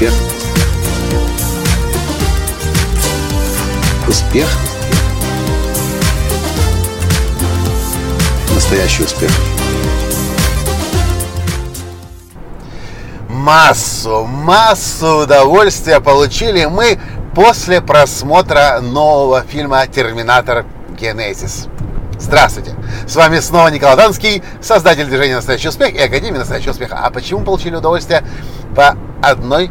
Успех. Успех. Настоящий успех. Массу, массу удовольствия получили мы после просмотра нового фильма «Терминатор Генезис». Здравствуйте! С вами снова Николай Данский, создатель движения «Настоящий успех» и Академии «Настоящего успеха». А почему получили удовольствие? По одной,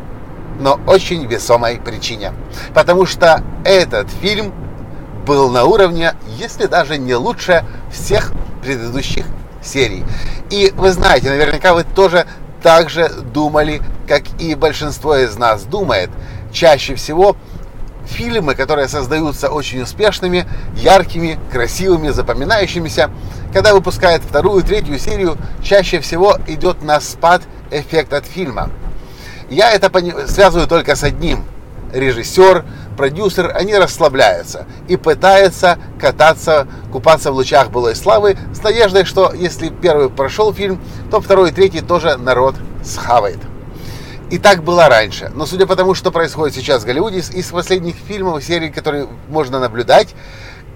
но очень весомой причине. Потому что этот фильм был на уровне, если даже не лучше всех предыдущих серий. И вы знаете, наверняка вы тоже так же думали, как и большинство из нас думает. Чаще всего фильмы, которые создаются очень успешными, яркими, красивыми, запоминающимися, когда выпускают вторую, третью серию, чаще всего идет на спад эффект от фильма. Я это связываю только с одним. Режиссер, продюсер, они расслабляются и пытаются кататься, купаться в лучах былой славы с надеждой, что если первый прошел фильм, то второй и третий тоже народ схавает. И так было раньше. Но судя по тому, что происходит сейчас в Голливуде, из последних фильмов и серий, которые можно наблюдать,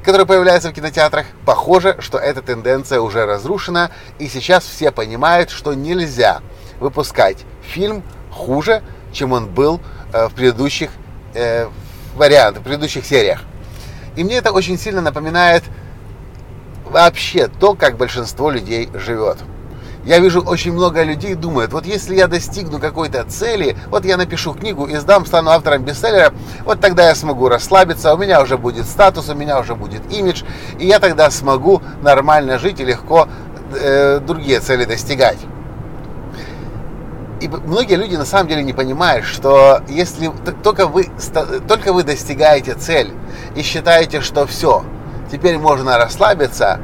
которые появляются в кинотеатрах, похоже, что эта тенденция уже разрушена, и сейчас все понимают, что нельзя выпускать фильм хуже, чем он был э, в предыдущих э, вариантах, в предыдущих сериях. И мне это очень сильно напоминает вообще то, как большинство людей живет. Я вижу очень много людей думают, вот если я достигну какой-то цели, вот я напишу книгу, издам, стану автором бестселлера, вот тогда я смогу расслабиться, у меня уже будет статус, у меня уже будет имидж, и я тогда смогу нормально жить и легко э, другие цели достигать. И многие люди на самом деле не понимают, что если только вы, только вы достигаете цель и считаете, что все, теперь можно расслабиться,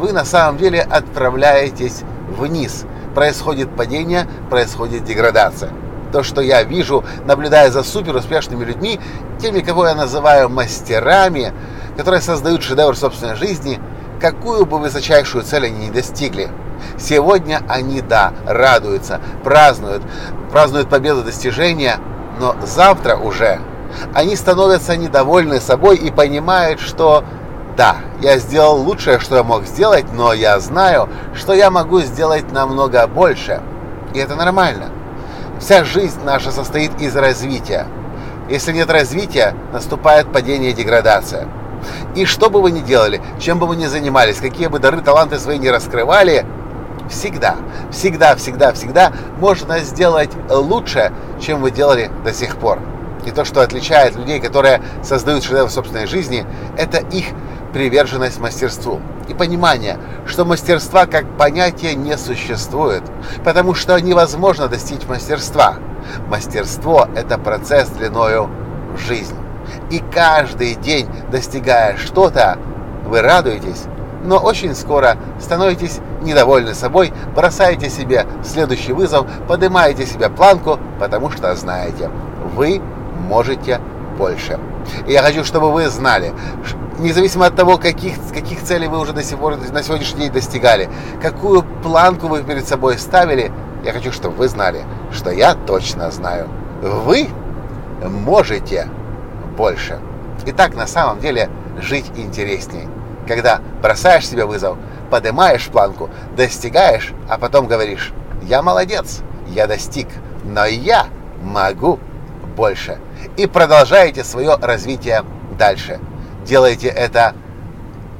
вы на самом деле отправляетесь вниз. Происходит падение, происходит деградация. То, что я вижу, наблюдая за супер успешными людьми, теми, кого я называю мастерами, которые создают шедевр собственной жизни, какую бы высочайшую цель они не достигли. Сегодня они, да, радуются, празднуют, празднуют победу достижения, но завтра уже они становятся недовольны собой и понимают, что да, я сделал лучшее, что я мог сделать, но я знаю, что я могу сделать намного больше. И это нормально. Вся жизнь наша состоит из развития. Если нет развития, наступает падение и деградация. И что бы вы ни делали, чем бы вы ни занимались, какие бы дары, таланты свои не раскрывали, всегда, всегда, всегда, всегда можно сделать лучше, чем вы делали до сих пор. И то, что отличает людей, которые создают шедевр собственной жизни, это их приверженность мастерству и понимание, что мастерства как понятие не существует, потому что невозможно достичь мастерства. Мастерство – это процесс длиною в жизнь. И каждый день, достигая что-то, вы радуетесь, но очень скоро становитесь недовольны собой, бросаете себе следующий вызов, поднимаете себе планку, потому что знаете, вы можете больше. И я хочу, чтобы вы знали, независимо от того, каких, каких целей вы уже до сих пор, на сегодняшний день достигали, какую планку вы перед собой ставили, я хочу, чтобы вы знали, что я точно знаю. Вы можете больше. И так на самом деле жить интереснее. Когда бросаешь себе вызов, поднимаешь планку, достигаешь, а потом говоришь, я молодец, я достиг, но я могу больше. И продолжаете свое развитие дальше делаете это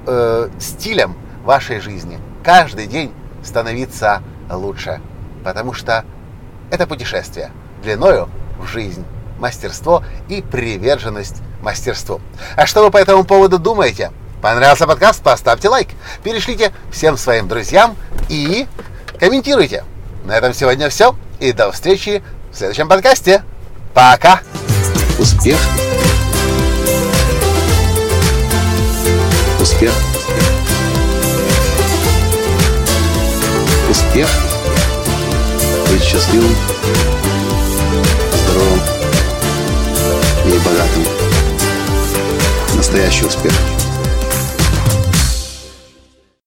э, стилем вашей жизни. Каждый день становиться лучше. Потому что это путешествие длиною в жизнь, мастерство и приверженность мастерству. А что вы по этому поводу думаете? Понравился подкаст? Поставьте лайк, перешлите всем своим друзьям и комментируйте. На этом сегодня все. И до встречи в следующем подкасте. Пока! Успех! Успех. Успех. Быть счастливым, здоровым и богатым. Настоящий успех.